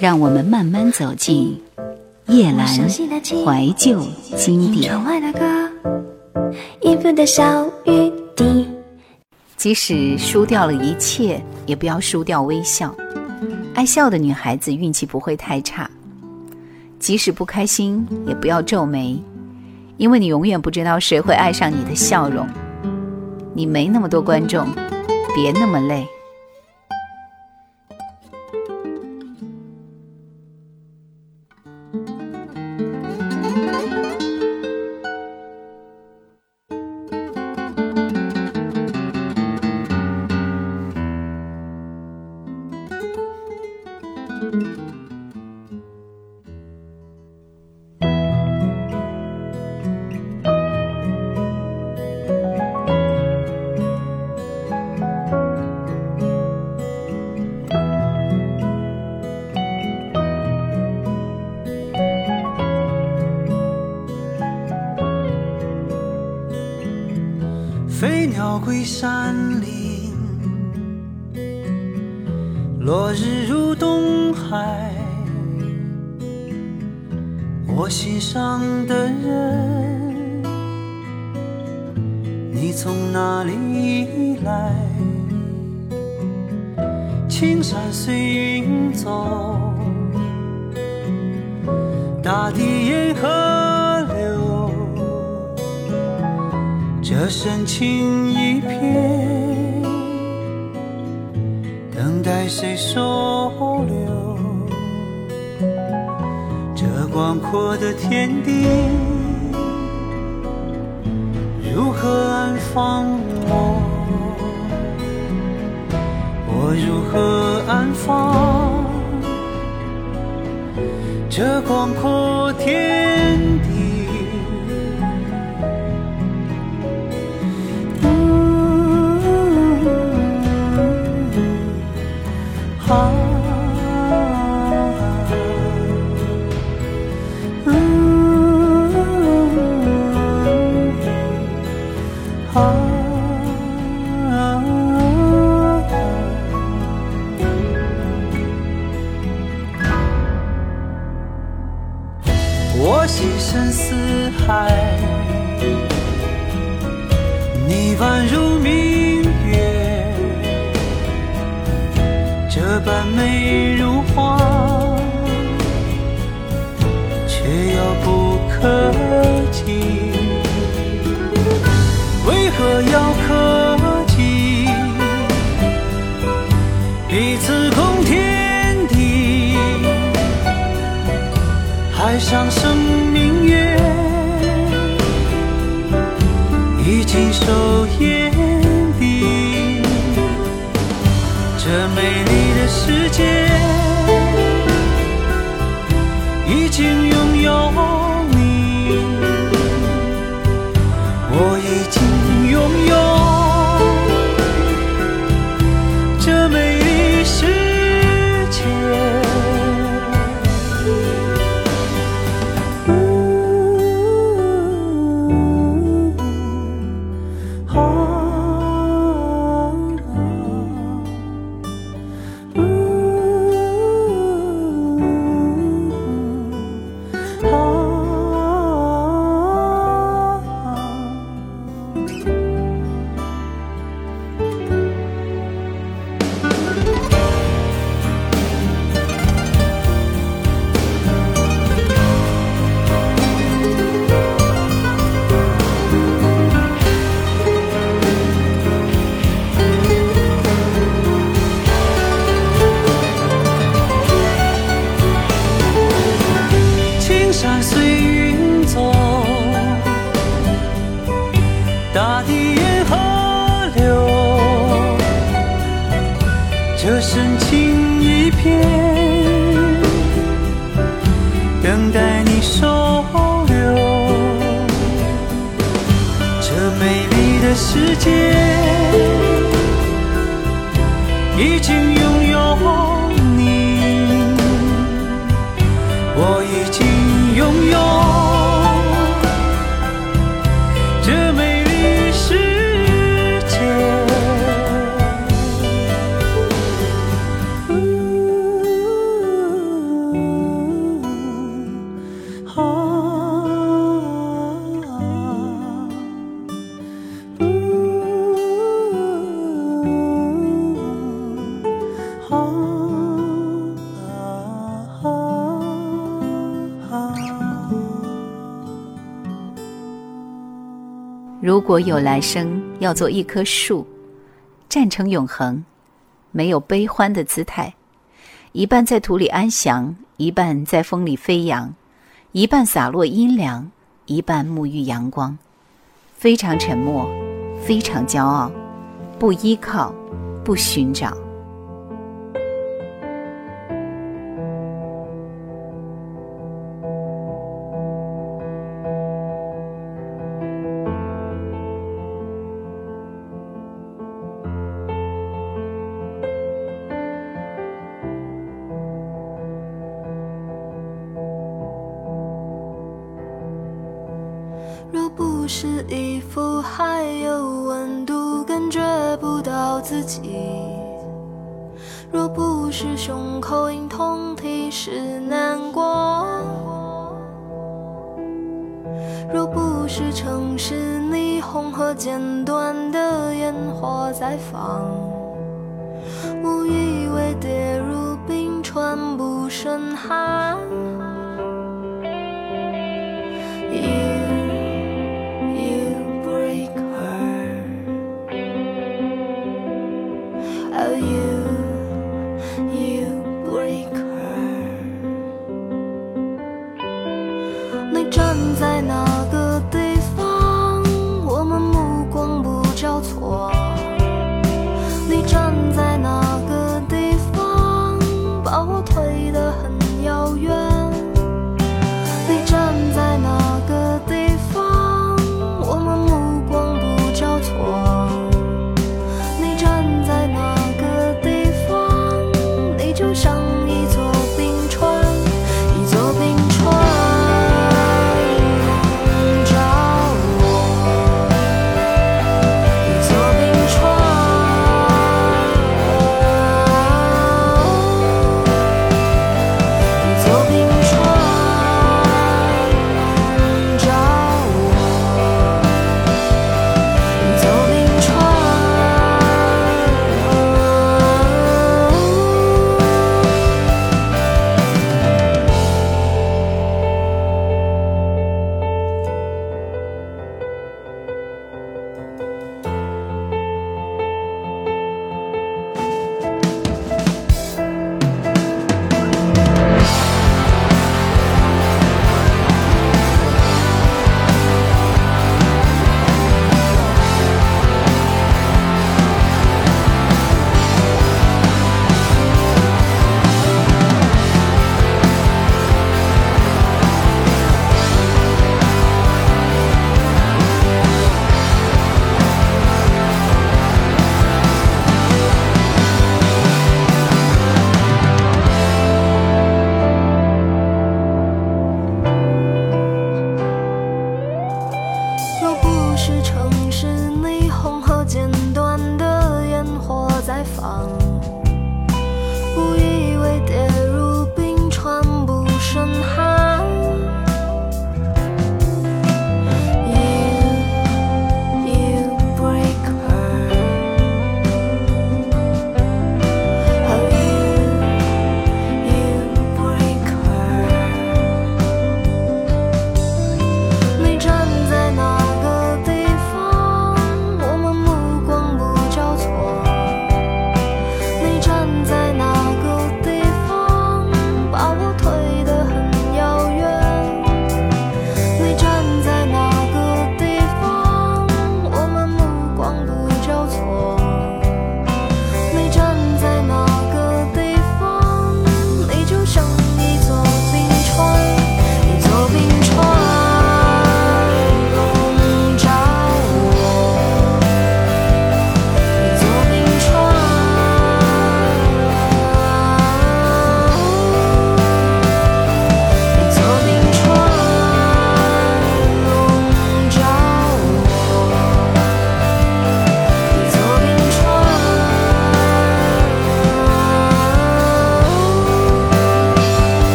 让我们慢慢走进夜阑怀旧经典。即使输掉了一切，也不要输掉微笑。爱笑的女孩子运气不会太差。即使不开心，也不要皱眉，因为你永远不知道谁会爱上你的笑容。你没那么多观众，别那么累。落日入东海。我心上的人，你从哪里来？青山随云走，大地沿河流。这深情一片，该谁收留？这广阔的天地，如何安放我？我如何安放这广阔天守夜。山随云走，大地沿河流。这深情一片，等待你收留。这美丽的世界，如果有来生，要做一棵树，站成永恒，没有悲欢的姿态，一半在土里安详，一半在风里飞扬，一半洒落阴凉，一半沐浴阳光，非常沉默，非常骄傲，不依靠，不寻找。自己；若不是胸口隐痛，提示难过；若不是城市霓虹和剪断的烟火在放，我以为跌入冰川不胜寒。是城市你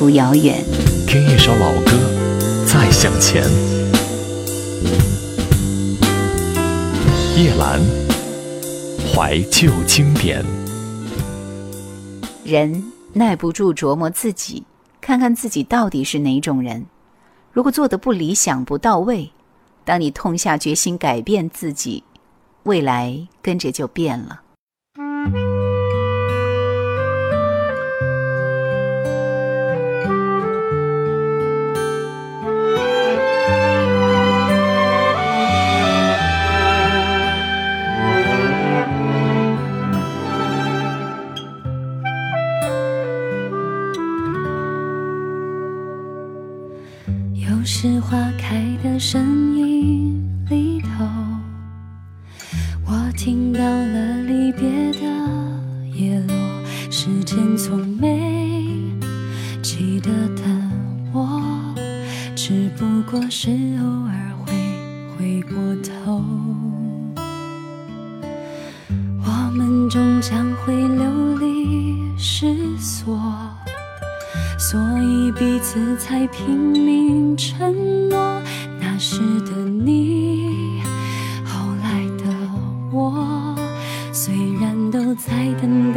途遥远，听一首老歌，再向前。叶兰，怀旧经典。人耐不住琢磨自己，看看自己到底是哪种人。如果做的不理想、不到位，当你痛下决心改变自己，未来跟着就变了。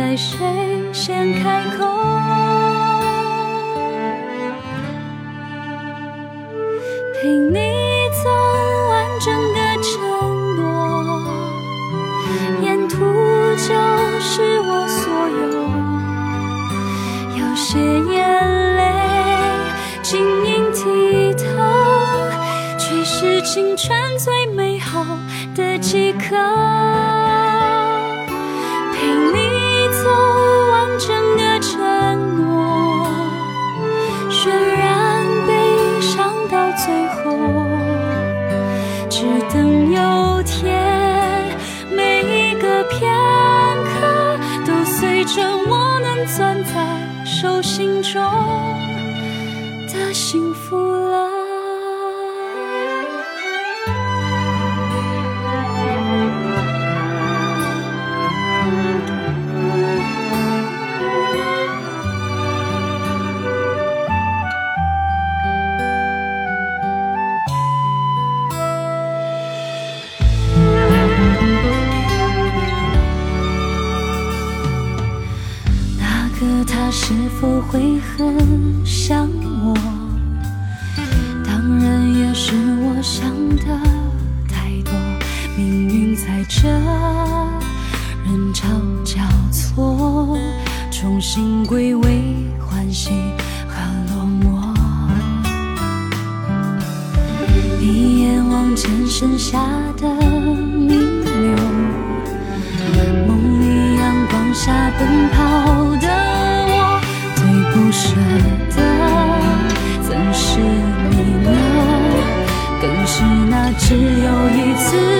待谁先开口，陪你走完整的承诺，沿途就是我所有，有些眼泪晶莹剔透，却是青春最美好的几刻。中他是否会很想我？当然也是我想的太多，命运在这人潮交错，重新归位，欢喜和落寞。一眼望见剩下的弥留。梦里阳光下奔跑，舍得怎是你呢？更是那只有一次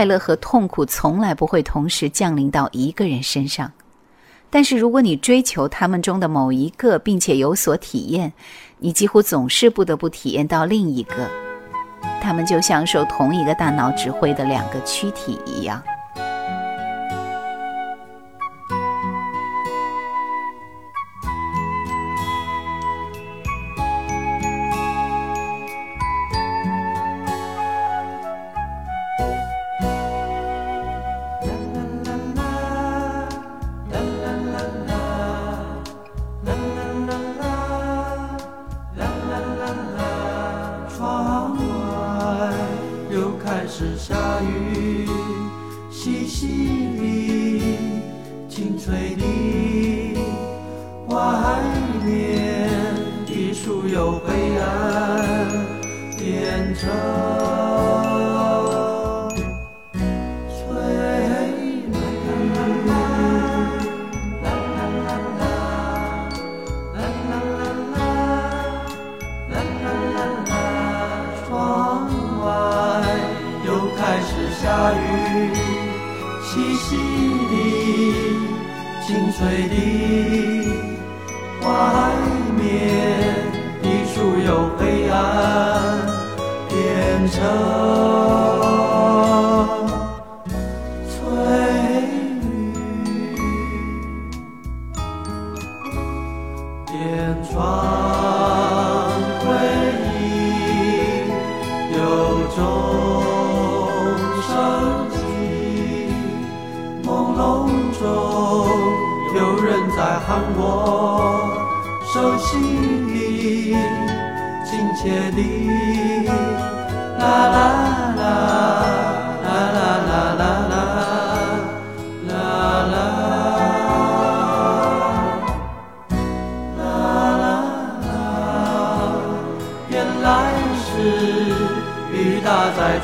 快乐和痛苦从来不会同时降临到一个人身上，但是如果你追求他们中的某一个，并且有所体验，你几乎总是不得不体验到另一个。他们就像受同一个大脑指挥的两个躯体一样。天一树有悲哀变成吹来啦啦啦啦啦啦啦啦啦啦啦啦啦啦窗外又开始下雨淅淅沥沥清脆的头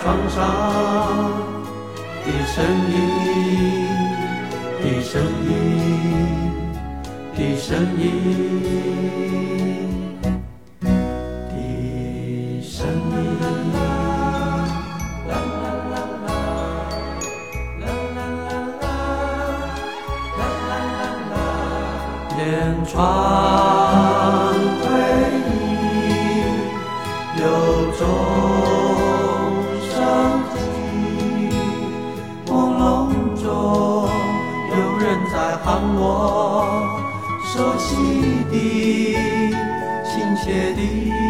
床上的声音，的声音，的声音。让我熟悉的，亲切的。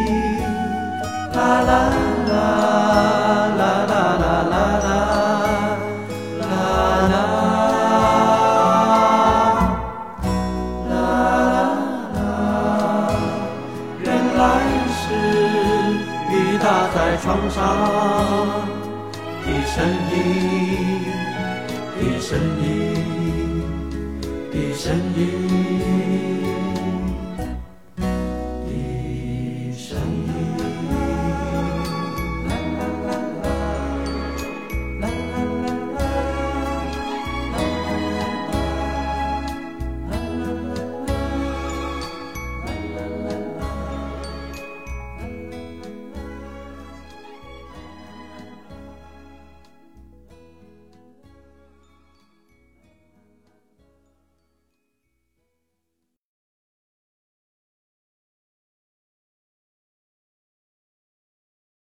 雨，